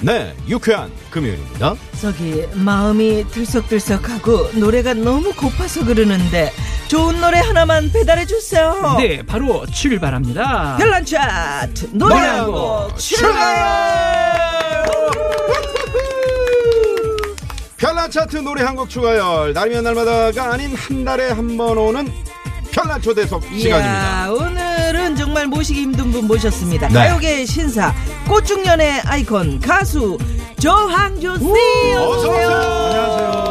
네, 유쾌한 금요일입니다. 저기 마음이 들썩들썩하고 노래가 너무 고파서 그러는데 좋은 노래 하나만 배달해 주세요 네, 바로 출발합니다. 별난 차트 노래 한곡 출발 별난 차트 노래 한 곡 추가열. 날이면 날마다가 아닌 한 달에 한 번 오는 별난 초대석 시간입니다. 오늘은 정말 모시기 힘든 분 모셨습니다. 네. 가요계 신사, 꽃중년의 아이콘, 가수 조항조 씨. 어서 오세요. 안녕하세요.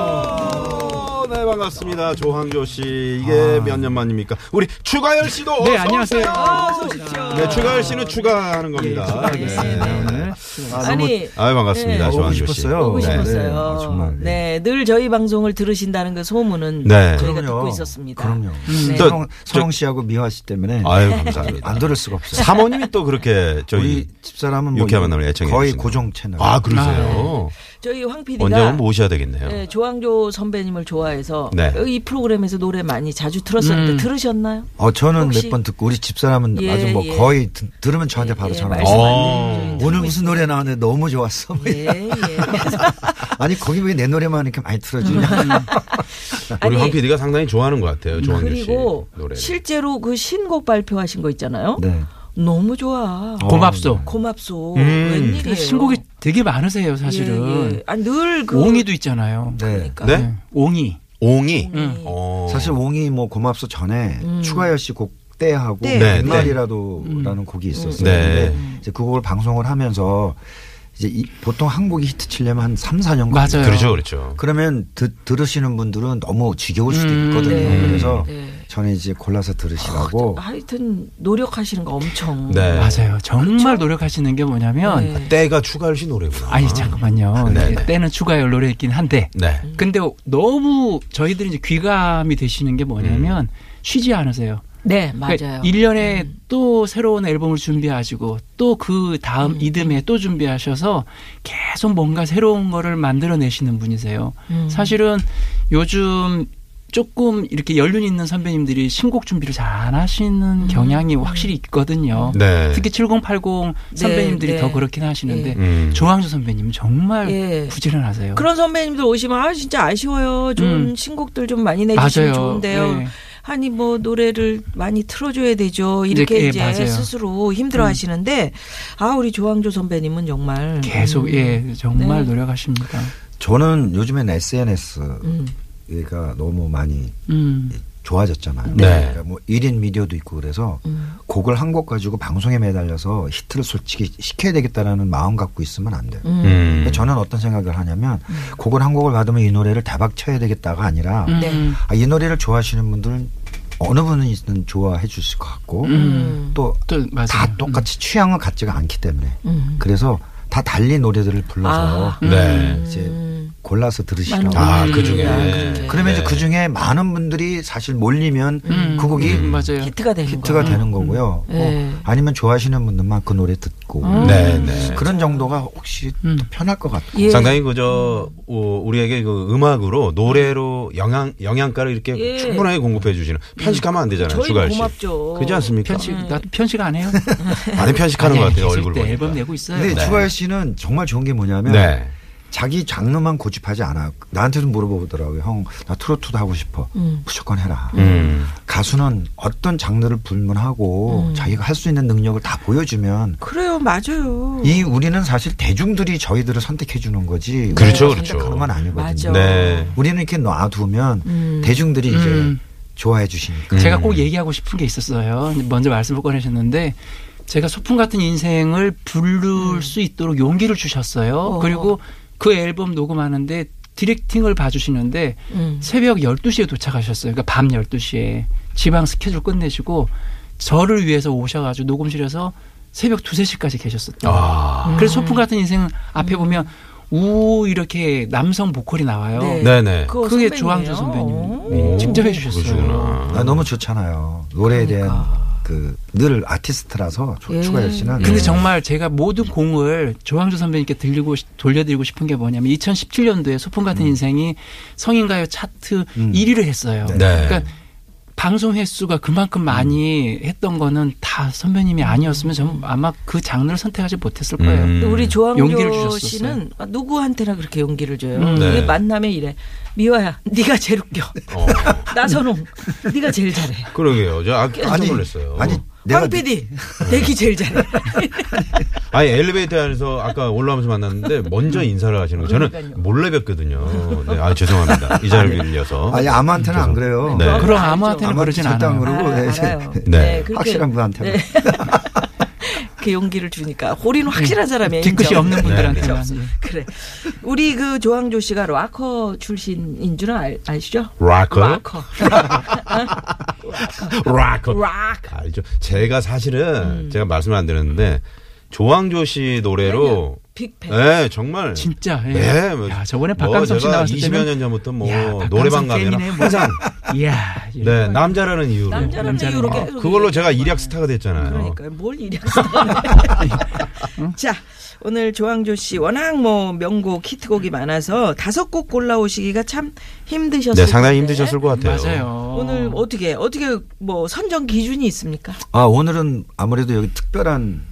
네, 반갑습니다. 조항조 씨. 이게 몇년 만입니까? 우리 추가열 씨도 어서 네, 안녕하세요. 오세요. 어서 오십시오. 네, 추가열 씨는 추가하는 예, 겁니다. 축하하겠습니다. 네. 오늘. 아니, 아유, 반갑습니다. 네. 조항조 씨. 싶었어요. 보고 네. 싶었어요. 네, 정말, 네. 네, 늘 저희 방송을 들으신다는 그 소문은 네. 저희가 그럼요. 듣고 있었습니다. 그럼요. 네. 또- 서영, 서영 씨하고 미화 씨 때문에 아유, 감사합니다. 안 들을 수가 없어요. 사모님이 또 그렇게 저희 우리 집사람은 뭐 유쾌한 만남을 애청해 거의. 고정 채널. 아, 그러세요? 저희 황 언제 PD가 한번 모셔야 되겠네요. 네, 조항조 선배님을 좋아해서 네. 이 프로그램에서 노래 많이 자주 들었었는데 음. 들으셨나요? 어 저는 몇 번 듣고 우리 집사람은 예, 아주 뭐 예. 거의 드- 들으면 저한테 바로 예, 전화 어. 드리죠. 오늘 무슨 노래 나왔는데 너무 좋았어. 뭐 예, 예. 아니 거기 왜 내 노래만 이렇게 많이 틀어주냐. 우리 아니, 황 PD가 상당히 좋아하는 것 같아요. 조항조 씨 그리고 노래. 실제로 그 신곡 발표하신 거 있잖아요. 네. 너무 좋아. 고맙소. 고맙소. 음. 웬일이에요? 신곡이 되게 많으세요, 사실은. 예, 예. 아니, 늘 그 옹이도 있잖아요. 네. 그러니까. 네? 네, 옹이. 옹이. 응. 어. 사실 옹이 뭐 고맙소 전에 음. 추가열 씨곡 때하고 때. 네, 옛날이라도라는 곡이 있었어요. 네. 근데 이제 그걸 방송을 하면서 이제 이- 보통 한 곡이 히트 치려면 한 3, 4년 맞아요. 걸려요. 그렇죠, 그렇죠. 그러면 듣, 들으시는 분들은 너무 지겨울 수도 음, 있거든요. 네. 그래서 네. 저는 이제 골라서 들으시라고 하여튼 노력하시는 거 엄청. 네. 맞아요. 정말 노력하시는 게 뭐냐면, 네. 때가 추가열 씨 노래구나. 아니, 잠깐만요. 네, 네. 때는 추가열 노래였긴 한데, 네. 근데 너무 저희들이 이제 귀감이 되시는 게 뭐냐면, 쉬지 않으세요. 네, 그러니까 맞아요. 1년에 또 새로운 앨범을 준비하시고 또 그 다음 음. 이듬해 또 준비하셔서 계속 뭔가 새로운 거를 만들어내시는 분이세요. 음. 사실은 요즘 조금 이렇게 연륜 있는 선배님들이 신곡 준비를 잘 안 하시는 경향이 확실히 있거든요. 네. 특히 7080 선배님들이 네. 더 그렇긴 하시는데 음. 조항조 선배님은 정말 예. 부지런하세요. 그런 선배님들 오시면 아 진짜 아쉬워요. 좋은 음. 신곡들 좀 많이 내주시면 맞아요. 좋은데요. 네. 아니 뭐 노래를 많이 틀어줘야 되죠. 이렇게 예, 이제 맞아요. 음. 스스로 힘들어하시는데 아 우리 조항조 선배님은 정말 계속 음, 예 정말 네. 노력하십니다. 저는 요즘엔 SNS 음. 가 너무 많이 음. 좋아졌잖아요. 네. 그러니까 뭐 1인 미디어도 있고 그래서 음. 곡을 한 곡 가지고 방송에 매달려서 히트를 솔직히 시켜야 되겠다라는 마음 갖고 있으면 안 돼요. 음. 음. 그러니까 저는 어떤 생각을 하냐면 곡을 한 곡을 받으면 이 노래를 대박 쳐야 되겠다가 아니라 음. 네. 아, 이 노래를 좋아하시는 분들은 어느 분이든 좋아해 주실 것 같고 음. 또또 맞아요. 다 똑같이 취향은 같지가 않기 때문에 음. 그래서 다 달리 노래들을 불러서 아. 네. 이제 음. 골라서 들으시라고. 아, 음. 그 중에. 아, 그렇게. 그러면 이제 네. 그 중에 많은 분들이 사실 몰리면 음. 그 곡이 음, 맞아요. 히트가 되는 히트가 거. 되는 거고요. 네. 뭐 아니면 좋아하시는 분들만 그 노래 듣고 네, 네. 그런 정도가 혹시 음. 더 편할 것 같고. 예. 상당히 그저 어, 우리에게 그 음악으로 노래로 영양 영양가를 이렇게 예. 충분하게 공급해 주시는 편식하면 안 되잖아요. 저희 추가할 씨. 고맙죠. 그렇지 않습니까? 편식 나 편식 안 해요? 많이 편식하는 것 아니, 같아요. 계실 얼굴 때 보니까. 앨범 내고 있어요. 근데 네. 추가열 씨는 정말 좋은 게 뭐냐면 네. 자기 장르만 고집하지 않아요. 나한테도 물어보더라고요. 형, 나 트로트도 하고 싶어. 음. 무조건 해라. 음. 가수는 어떤 장르를 불문하고 자기가 할 수 있는 능력을 다 보여주면 그래요, 맞아요. 이 우리는 사실 대중들이 저희들을 선택해 주는 거지. 그렇죠, 그렇죠. 선택하는 건 아니거든요. 네. 우리는 이렇게 놔두면 음. 대중들이 이제 음. 좋아해 주시니까. 제가 꼭 얘기하고 싶은 게 있었어요. 먼저 말씀을 꺼내셨는데 제가 소풍 같은 인생을 부를 수 있도록 용기를 주셨어요. 어. 그리고 그 앨범 녹음하는데 디렉팅을 봐주시는데 음. 새벽 12시에 도착하셨어요. 그러니까 밤 12시에 지방 스케줄 끝내시고 저를 위해서 오셔가지고 녹음실에서 새벽 2, 3시까지 계셨었대요. 아. 그래서 소풍 같은 인생 앞에 보면 우 이렇게 남성 보컬이 나와요. 네. 네네. 그거 그게 선배님이에요? 조항조 선배님 직접 해주셨어요. 아, 너무 좋잖아요. 노래에 대한 그 늘 아티스트라서 조- 예. 추가열 씨는 근데 정말 제가 모든 공을 조항조 선배님께 들리고 싶- 돌려드리고 싶은 게 뭐냐면 2017년도에 소풍 같은 인생이 성인가요 차트 1위를 했어요. 네. 그러니까 방송 횟수가 그만큼 많이 했던 거는 다 선배님이 아니었으면 전 아마 그 장르를 선택하지 못했을 거예요. 음. 우리 조항조. 씨는 누구한테나 그렇게 용기를 줘요. 음. 네. 이게 만남에 이래. 미화야, 네가 제일 웃겨. 어. 나선홍, 네가 제일 잘해. 그러게요. 저 아, 깜짝 놀랐어요. 아니 내가 황 PD, 내기 제일 잘해. 아니 엘리베이터 안에서 아까 올라오면서 만났는데 먼저 인사를 하시는 거 저는. 몰래 뵀거든요. 네, 아 죄송합니다. 이 자리를 빌려서. 아니 아무한테는 안 그래요. 네. 그럼. 아무한테는 아무한테 그러진 절대 안 않아요. 그러고 아, 네, 알아요. 네. 그렇게- 확실한 분한테는. 네. 그 용기를 주니까 호리는 확실한 사람이에요. 뒤끝이 인정. 없는 분들한테는 네, 그래. 우리 그 조항조 씨가 락커 출신인 줄은 알, 아시죠? 락커? 락커. 락커. 락. 알죠. 제가 사실은 음. 제가 말씀을 안 드렸는데 조항조 씨 노래로 big fan. 네, 정말 진짜. 예. 네, 뭐, 야, 저번에 뭐 박강성 씨 제가 나왔을 20여 때는 년 전부터 뭐 야, 노래방 가면 뭐. 항상 이야. 네, 남자라는 이유로 남자라는 남자는 이유로 뭐. 계속 그걸로 제가 일약. 스타가 됐잖아요. 그러니까 뭘 일약 자, 오늘 조항조 씨 워낙 뭐 명곡 히트곡이 많아서 다섯 곡 골라오시기가 참 힘드셨을 네, 상당히 텐데. 힘드셨을 것 같아요. 맞아요. 오늘 어떻게 어떻게 뭐 선정 기준이 있습니까? 아 오늘은 아무래도 여기 특별한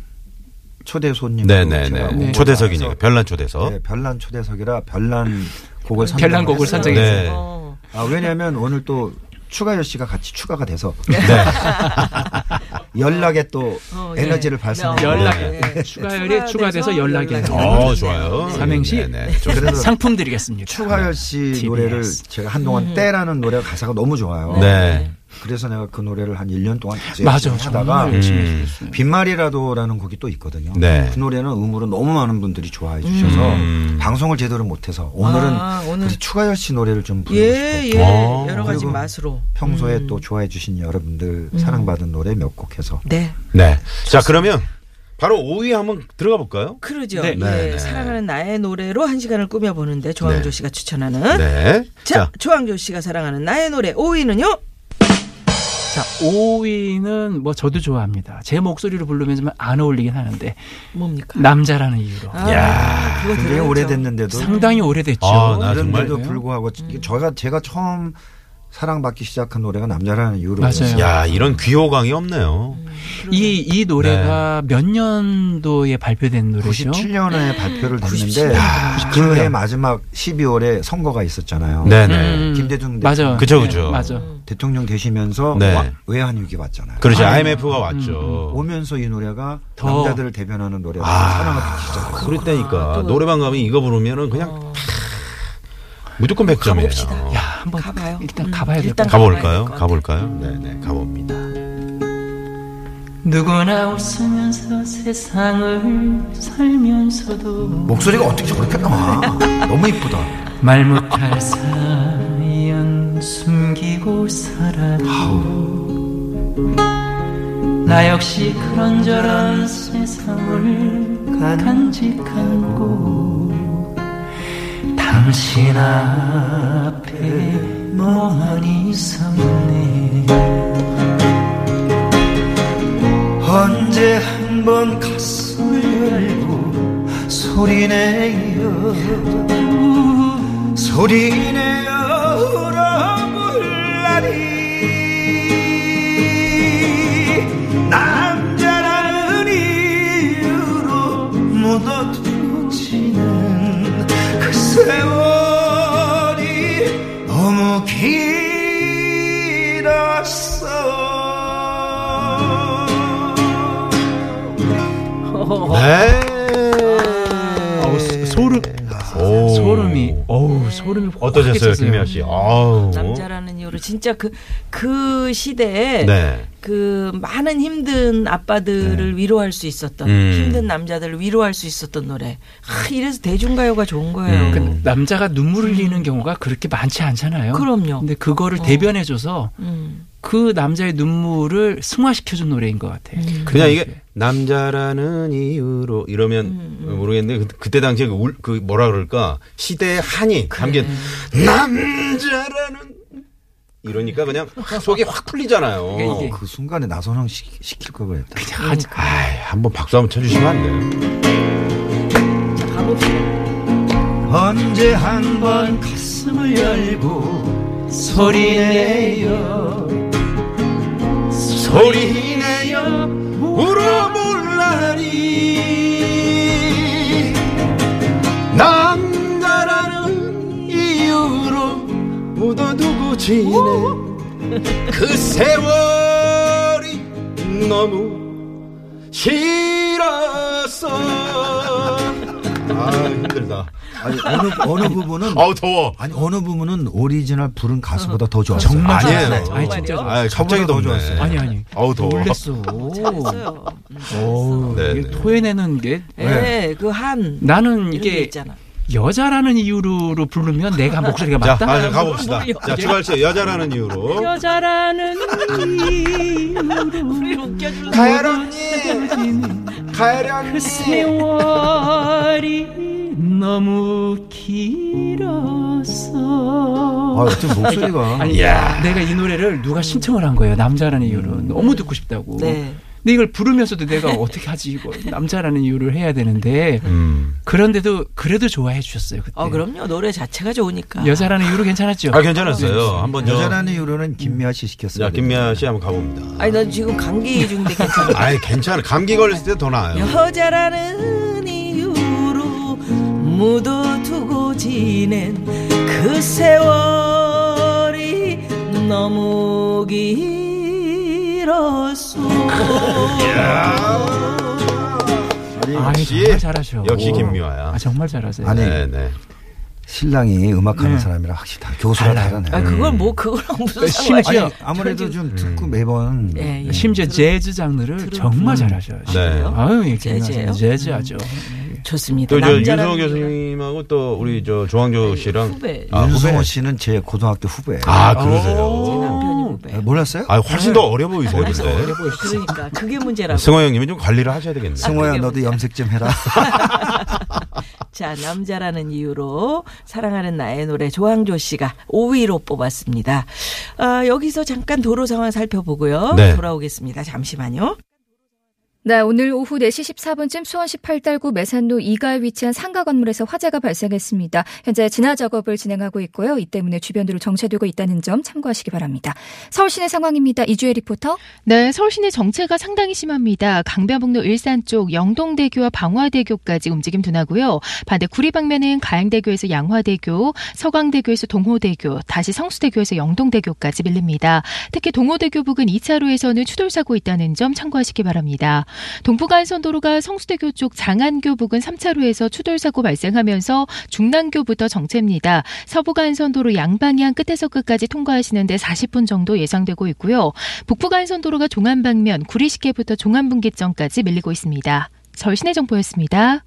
초대 손님. 네, 네, 네. 초대석이니까 별난 초대석. 네, 별난 초대석이라 별난 곡을 선정. 별난 곡을 선정했어요. 네. 어. 아 왜냐하면 오늘 또 추가열 씨가 같이 추가가 돼서 네. 연락에 또 어, 에너지를 예. 발산해. 연락에 네. 추가열이 추가돼서. 연락에. 어, 좋아요. 삼행시? 네, 네. 그래서 상품 드리겠습니다. 추가열 씨 TBS. 노래를 제가 한동안 때라는 노래 가사가 너무 좋아요. 네. 그래서 내가 그 노래를 한 1년 동안 계속 맞아. 하다가 음. 빈말이라도라는 곡이 또 있거든요. 네. 그 노래는 음으로 너무 많은 분들이 좋아해 주셔서 음. 방송을 제대로 못해서 오늘은 아, 오늘- 그래서 추가열 씨 노래를 좀 부르고 예, 싶어. 예. 어. 여러 가지 맛으로. 평소에 음. 또 좋아해 주신 여러분들 사랑받은 노래 몇 곡 해서 네. 네. 자, 그러면 바로 5위 한번 들어가 볼까요? 그러죠. 네. 예, 네, 네. 사랑하는 나의 노래로 한 시간을 꾸며보는데 조항조 네. 씨가 추천하는. 네. 자, 자, 조항조 씨가 사랑하는 나의 노래 5위는요? 자, 5위는 뭐 저도 좋아합니다. 제 목소리로 부르면 안 어울리긴 하는데 뭡니까? 남자라는 이유로. 아, 야, 그거 들어야죠. 오래됐는데도 상당히 오래됐죠. 아, 나 정말- 그런데도 불구하고 제가 제가 처음 사랑받기 시작한 노래가 남자라는 이유로 맞아요. 야, 이런 귀호강이 없네요. 이, 이 노래가 몇 년도에 발표된 노래죠? 97년에 발표를 97 됐는데 년. 그해 마지막 12월에 선거가 있었잖아요. 네, 네. 음, 김대중 맞아. 대통령. 그죠, 그죠. 맞아. 대통령 되시면서 네. 와- 외환 위기 왔잖아요. 그렇죠. 아, IMF가 왔죠. 오면서 이 노래가 더- 남자들을 대변하는 노래가 아. 사랑을 받기 시작했어요. 그랬다니까. 또- 노래방 가면 이거 부르면은 그냥 어, 무조건 100점이에요. 가봅시다. 야, 한번 가봐요. 일단 음, 가봐야 될 일단. 가볼까요? 가볼까요? 네, 네. 가봅니다. 누구나 웃으면서 세상을 살면서도 목소리가 어떻게 저렇게 나와? 너무 이쁘다. 말 못할 사연 숨기고 살아도 나 역시 그런저런 세상을 간직하고 당신 앞에 멍하니 섰네. 언제 한번 가슴을 열고 소리내요 소리내어 울어볼라니 남자라는 이유로 묻어두지는 그 세월이 너무 길었어 네. 소름 오. 소름이 어우 소름이 확 어떠셨어요, 끼쳤어요. 김미아 씨? 아우. 남자라는 이후로 진짜 그, 그 시대에 네. 그 많은 힘든 아빠들을 위로할 수 있었던 음. 힘든 남자들을 위로할 수 있었던 노래. 아, 이래서 대중가요가 좋은 거예요. 음. 그 남자가 눈물을 흘리는 경우가 그렇게 많지 않잖아요. 그럼요. 근데 그거를 어. 대변해줘서 음. 그 남자의 눈물을 승화시켜준 노래인 것 같아. 음. 그냥 이게 남자라는 이유로 이러면 음, 모르겠는데 그, 그때 당시에 그, 울, 그 뭐라 그럴까 시대의 한이 담긴 남자라는 이러니까 그냥 속이 확 풀리잖아요. 이게- 이게- 그 순간에 나선홍 시, 시킬 걸 그랬다. 그냥 하지. 아이, 한번 박수 한번 쳐주시면 안 돼요? 자, 가봅시다. 언제 한 번 가슴을 열고 소리내요. 소리내어 지내 그 세월이 너무 싫었어 아 힘들다 아니 어느 어느 부분은 아우 더워 아니 어느 부분은 오리지널 부른 가수보다 더 좋았어요. 정말 아니에요. 좋았어요. 아니 진짜. 아 갑자기 더 덥네 좋았어요. 아니 아니. 아우 더워 놀랬어. 잘했어요. 어우, 네, 네. 토해내는 게 예, 그 한. 나는 이게 있잖아. 여자라는 이유로 부르면 내가 목소리가 자, 맞다. 아, 가봅시다. 자, 추가열 씨 여자라는 이유로. 여자라는 우리 웃겨주는 가열 언니, 그 가열 언니. 세월이 너무 길었어. 아, 어쩜 목소리가 아니, 내가 이 노래를 누가 신청을 한 거예요. 남자라는 이유로. 너무 듣고 싶다고. 네. 근데 이걸 부르면서도 내가 어떻게 하지 이거 남자라는 이유를 해야 되는데 음. 그런데도 그래도 좋아해 주셨어요 그때. 어, 그럼요. 노래 자체가 좋으니까. 여자라는 이유로 괜찮았죠. 아, 괜찮았어요. 한번 저. 여자라는 이유로는 김미아 씨 시켰어요. 자, 김미아 씨 한번 가봅니다. 아니, 난 지금 감기 중인데 괜찮아. 아이, 괜찮아. 감기 걸렸을 때 더 나아요. 여자라는 이유로 묻어두고 지낸 그 세월이 너무 길었어. 아, 정말 잘하셔. 역시 김미화야. 아, 정말 잘하세요. 아니, 네, 네. 신랑이 음악하는 네. 사람이라 확실히 다 교수라. 다르네. 아, 그걸 뭐, 그거랑 무슨 심지어-. 아니, 아무래도 좀 듣고 매번 예, 예. 심지어 재즈 장르를 정말 잘하셔요. 네. 아유, 예, 재즈예요? 재즈 하죠. 좋습니다. 또저 남자라는 윤성호 교수님하고 또 우리 저 조항조 씨랑 후배. 아, 윤성호 후배. 씨는 제 고등학교 후배예요. 아, 그러세요. 제 남편이 후배. 아, 몰랐어요? 아, 훨씬 더 어려 보이세요, 어려 근데. 보이시죠? 그러니까 그게 문제라고. 승호 형님이 좀 관리를 하셔야 되겠네. 승호야 그게 너도. 염색 좀 해라. 자, 남자라는 이유로 사랑하는 나의 노래 조항조 씨가 5위로 뽑았습니다. 아, 여기서 잠깐 도로 상황 살펴보고요. 네. 돌아오겠습니다. 잠시만요. 네, 오늘 오후 4시 14분쯤 수원시 팔달구 매산로 2가에 위치한 상가 건물에서 화재가 발생했습니다. 현재 진화 작업을 진행하고 있고요. 이 때문에 주변으로 정체되고 있다는 점 참고하시기 바랍니다. 서울 시내 상황입니다. 이주혜 리포터. 네, 서울 시내 정체가 상당히 심합니다. 강변북로 일산 쪽 영동대교와 방화대교까지 움직임 둔하고요. 반대 구리 방면은 가양대교에서 양화대교, 서강대교에서 동호대교, 다시 성수대교에서 영동대교까지 밀립니다. 특히 동호대교 부근 2차로에서는 추돌사고 있다는 점 참고하시기 바랍니다. 동부간선도로가 성수대교 쪽 장안교 부근 3차로에서 추돌사고 발생하면서 중랑교부터 정체입니다. 서부간선도로 양방향 끝에서 끝까지 통과하시는데 40분 정도 예상되고 있고요. 북부간선도로가 종안방면 구리시계부터 종안분기점까지 밀리고 있습니다. 시내 정보였습니다.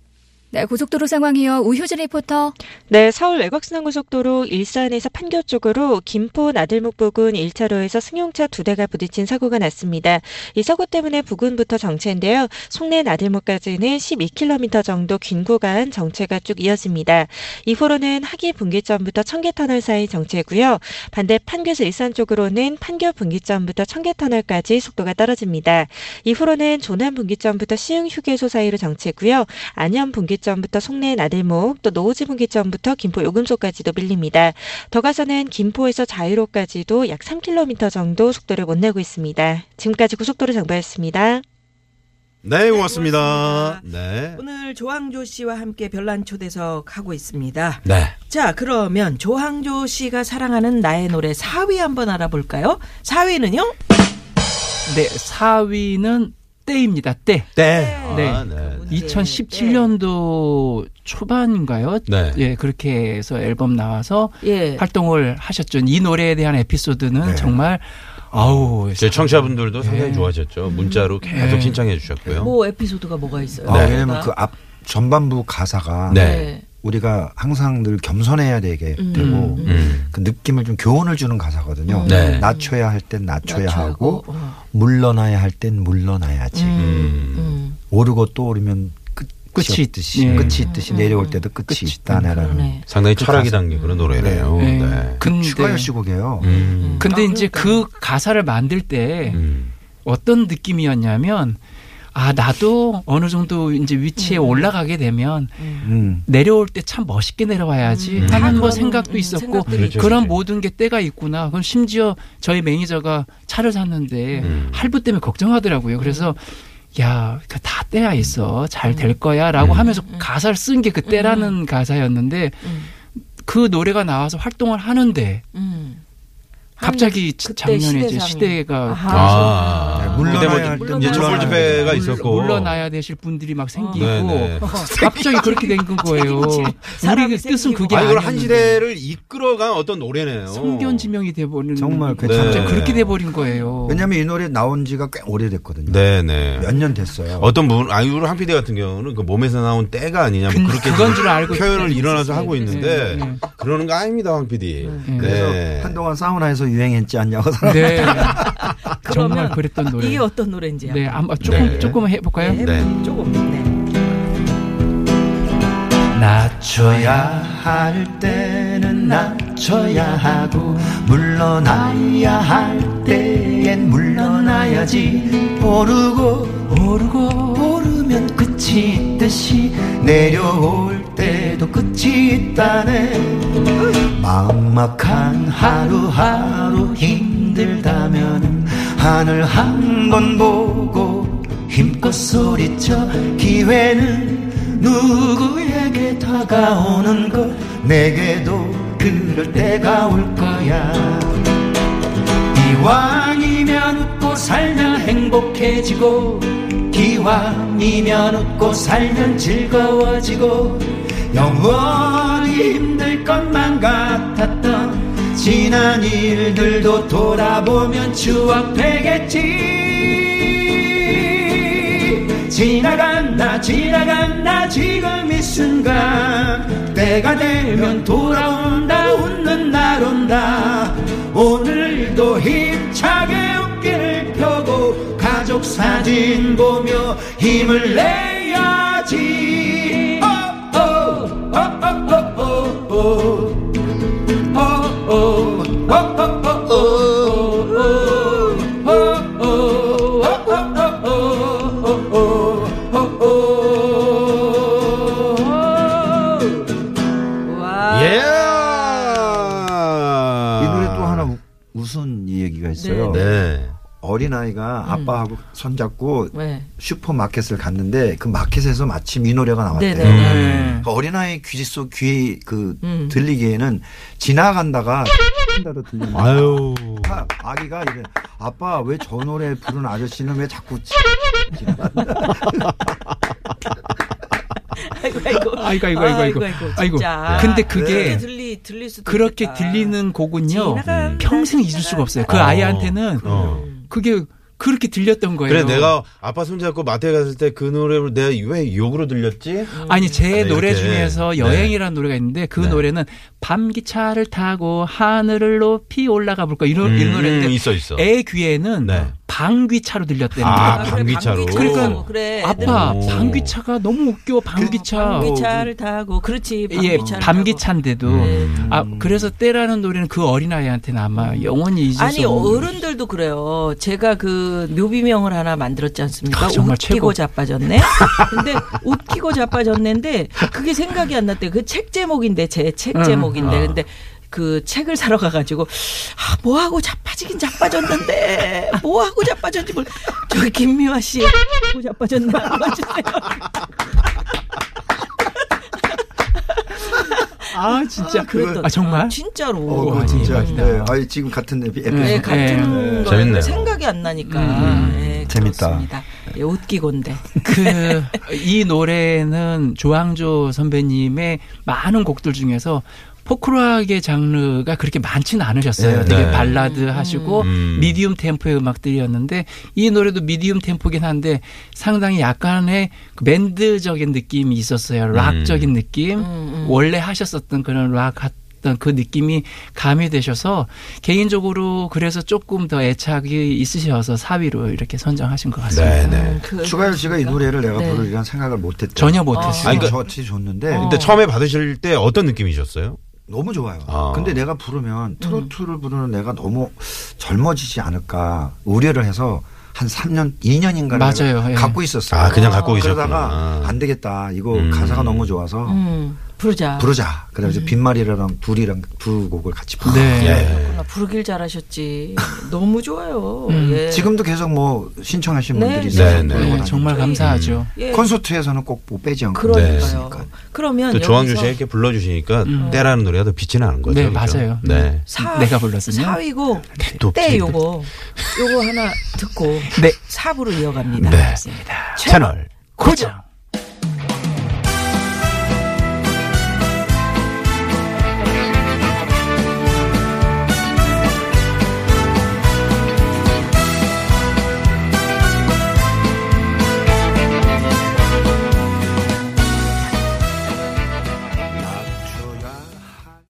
네, 고속도로 상황이요. 우효진 리포터. 네, 서울 외곽순환고속도로 일산에서 판교 쪽으로 김포 나들목 부근 1차로에서 승용차 두 대가 부딪힌 사고가 났습니다. 이 사고 때문에 부근부터 정체인데요. 송내 나들목까지는 12km 정도 긴 구간 정체가 쭉 이어집니다. 이후로는 하기 분기점부터 청계터널 사이 정체고요. 반대 판교에서 일산 쪽으로는 판교 분기점부터 청계터널까지 속도가 떨어집니다. 이후로는 조남 분기점부터 시흥 휴게소 사이로 정체고요. 안현 분기 점부터 송내 나들목 또 노오지 분기점부터 김포 요금소까지도 밀립니다. 더 가서는 김포에서 자유로까지도 약 3km 정도 속도를 못 내고 있습니다. 지금까지 고속도로 정보였습니다. 네, 고맙습니다. 네. 오늘 조항조 씨와 함께 별난 초대석 하고 있습니다. 네. 자, 그러면 조항조 씨가 사랑하는 나의 노래 4위 한번 알아볼까요? 4위는요? 네, 4위는 때입니다. 때. 때. 네. 아, 네. 2017년도 초반인가요? 네. 예, 그렇게 해서 앨범 나와서 예. 활동을 하셨죠. 이 노래에 대한 에피소드는 네. 정말 아우 제 청취자분들도 상당히 네. 좋아하셨죠. 문자로 계속 네. 신청해 주셨고요. 뭐 에피소드가 뭐가 있어요? 아, 네. 왜냐면 그 앞 전반부 가사가 네. 우리가 항상 늘 겸손해야 되게 음. 되고 음. 그 느낌을 좀 교훈을 주는 가사거든요. 네. 낮춰야 할 땐 낮춰야 하고 어. 물러나야 할 땐 물러나야지. 음. 음. 오르고 또 오르면 끝이, 끝이 있듯이 예. 끝이 있듯이 내려올 때도 끝이, 있다네라는 그러네. 상당히 그 철학이. 담긴 그런 노래네요. 네. 네. 근데 추가열 씨 곡이에요. 음. 근데 아, 이제 그러니까. 그 가사를 만들 때 음. 어떤 느낌이었냐면 아 나도 어느 정도 이제 위치에 올라가게 되면 음. 내려올 때 참 멋있게 내려와야지 음. 하는 그런, 생각도 음, 있었고 그렇죠, 그런. 모든 게 때가 있구나. 그럼 심지어 저희 매니저가 차를 샀는데 음. 할부 때문에 걱정하더라고요. 그래서 야, 그다 때야 있어. 잘 될 거야 라고 음. 하면서 가사를 쓴 게 그 때라는 가사였는데 음. 그 노래가 나와서 활동을 하는데 음. 갑자기 작년에 이제. 시대가 아. 네, 물러나야 그때 할뭐땐 이제 촛불 물러나야 집회가 물- 있었고. 물러나야 되실 분들이 막 생기고 네, 네. 갑자기 그렇게 된 거예요. 우리 뜻은 생기고. 그게 아, 이걸 한 시대를 이끌어간 어떤 노래네요. 성견지명이 돼버리는 정말 그 네. 진짜 그렇게 돼버린 거예요. 왜냐하면 이 노래 나온 지가 꽤 오래됐거든요. 네네. 몇 년 됐어요. 어떤 분, 아, 우리 한피디 같은 경우는 그 몸에서 나온 때가 아니냐, 뭐 근- 그렇게 그건 줄 알고 표현을. 일어나서 하고 있는데, 네, 네. 그러는 거 아닙니다, 황피디. 네. 그래서 네. 한동안 사우나에서 유행했지 않냐고. 네. 정말 그랬던 노래. 이게 어떤 노래인지 네, 아마 조금 네. 조금 해볼까요? 네, 네. 조금 네. 낮춰야 할 때는 낮춰야 하고 물러나야 할 때엔 물러나야지 오르고 오르고 오르면 끝이 있듯이 내려올 때도 끝이 있다네 막막한 하루하루 힘들다면 하늘 한 번 보고 힘껏 소리쳐 기회는 누구에게 다가오는 걸 내게도 그럴 때가 올 거야. 이왕이면 웃고 살면 행복해지고 기왕이면 웃고 살면 즐거워지고 영원히 힘들 것만 같았던 지난 일들도 돌아보면 추억 되겠지. 지나간다 지나간다 지금 이 순간 때가 되면 돌아온다 웃는 날 온다. 오늘도 힘차게 어깨를 펴고 가족 사진 보며 힘을 내 어린아이가 아빠하고 손잡고 네. 슈퍼마켓을 갔는데 그 마켓에서 마침 이 노래가 나왔대요. 네네. 그 어린아이 귀 속, 귀, 그, 음. 들리기에는 지나간다가 다로 들리는. 아유. 아, 아기가 이래 아빠 왜 저 노래 부른 아저씨는 왜 자꾸 지- 아이고 아이고 아이고 아이고 아이고 아이고. 아이고. 진짜. 근데 그게 그렇게 들리 들릴 수도 그렇게 있겠다. 들리는 곡은요 지나간다, 평생 잊을 수가 없어요. 그 어. 아이한테는 어. 그게 그렇게 들렸던 거예요. 그래, 내가 아빠 손잡고 마트에 갔을 때 그 노래를 내가 왜 욕으로 들렸지? 아니 제 네, 노래 이렇게. 중에서 네. 여행이라는 노래가 있는데 그 네. 노래는 밤기차를 타고 하늘을 높이 올라가 볼까 이런 음, 이런 노래인데 있어, 있어. 애 귀에는 네. 방귀차로 들렸다는 아, 거예요. 그래, 방귀차로. 그러니까 그래, 아빠 오. 방귀차가 너무 웃겨 방귀차. 방귀차를 타고 그렇지 예, 방귀차를 밤기차인데도 음. 아 그래서 때라는 노래는 그 어린 아이한테는 아마 영원히 잊을 아니 어른들도 그래요. 제가 그 묘비명을 하나 만들었지 않습니까? 아, 정말 웃기고 최고. 자빠졌네. 근데 웃기고 자빠졌는데 그게 생각이 안 났대. 그 책 제목인데 제책 응. 제목인데 아. 근데 그 책을 사러 가가지고 아 뭐하고 자빠지긴 자빠졌는데 뭐하고 자빠졌는지 몰. 저기 김미화 씨 뭐하고 자빠졌나 알려주세요. 아 진짜 그랬던 아 정말 진짜로. 어, 진짜. 대박이다. 네. 아니, 지금 같은 에피, 에피소드. 네, 같은 네. 재밌네요. 생각이 안 나니까 음, 네, 재밌다. 예, 웃기곤데. 그 이 노래는 조항조 선배님의 많은 곡들 중에서 포크락의 장르가 그렇게 많지는 않으셨어요. 네. 되게 네. 발라드 하시고 음. 미디움 템포의 음악들이었는데 이 노래도 미디움 템포긴 한데 상당히 약간의 그 밴드적인 느낌이 있었어요. 락적인 느낌. 원래 하셨었던 그런 락 같던 그 느낌이 가미되셔서 개인적으로 그래서 조금 더 애착이 있으셔서 4위로 이렇게 선정하신 것 같습니다. 네네. 그, 추가열 씨가 이 노래를 내가 네. 부르리란 생각을 못했대. 전혀 못했어요. 아니, 아니, 저치 좋는데 어. 근데 처음에 받으실 때 어떤 느낌이셨어요? 너무 좋아요. 아. 근데 내가 부르면 트로트를 부르는 내가 너무 젊어지지 않을까 우려를 해서 한 3년, 2년인가 맞아요. 예. 갖고 있었어요. 아, 그냥 갖고 그러다가 계셨구나. 안 되겠다. 이거 음. 가사가 너무 좋아서 음, 부르자. 부르자. 그래서 빈말이랑 둘이랑 두 곡을 같이 부르. 네. 예. 그렇구나. 부르길 잘하셨지. 너무 좋아요. 음. 예. 지금도 계속 뭐 신청하신 네. 분들이 네, 있어요. 네. 네, 정말 다니니까. 감사하죠. 예. 콘서트에서는 꼭 뭐 빼지 않고. 있으니까. 그러면 또 여기서 씨가 이렇게 불러주시니까 음. 때라는 노래가 더 빛이 나는 거죠. 네, 그죠? 맞아요. 네. 사, 내가 불렀으면? 사위고 또때 빛이 요거 요거 하나 듣고 네. 삽으로 이어갑니다. 네. 채널 고정.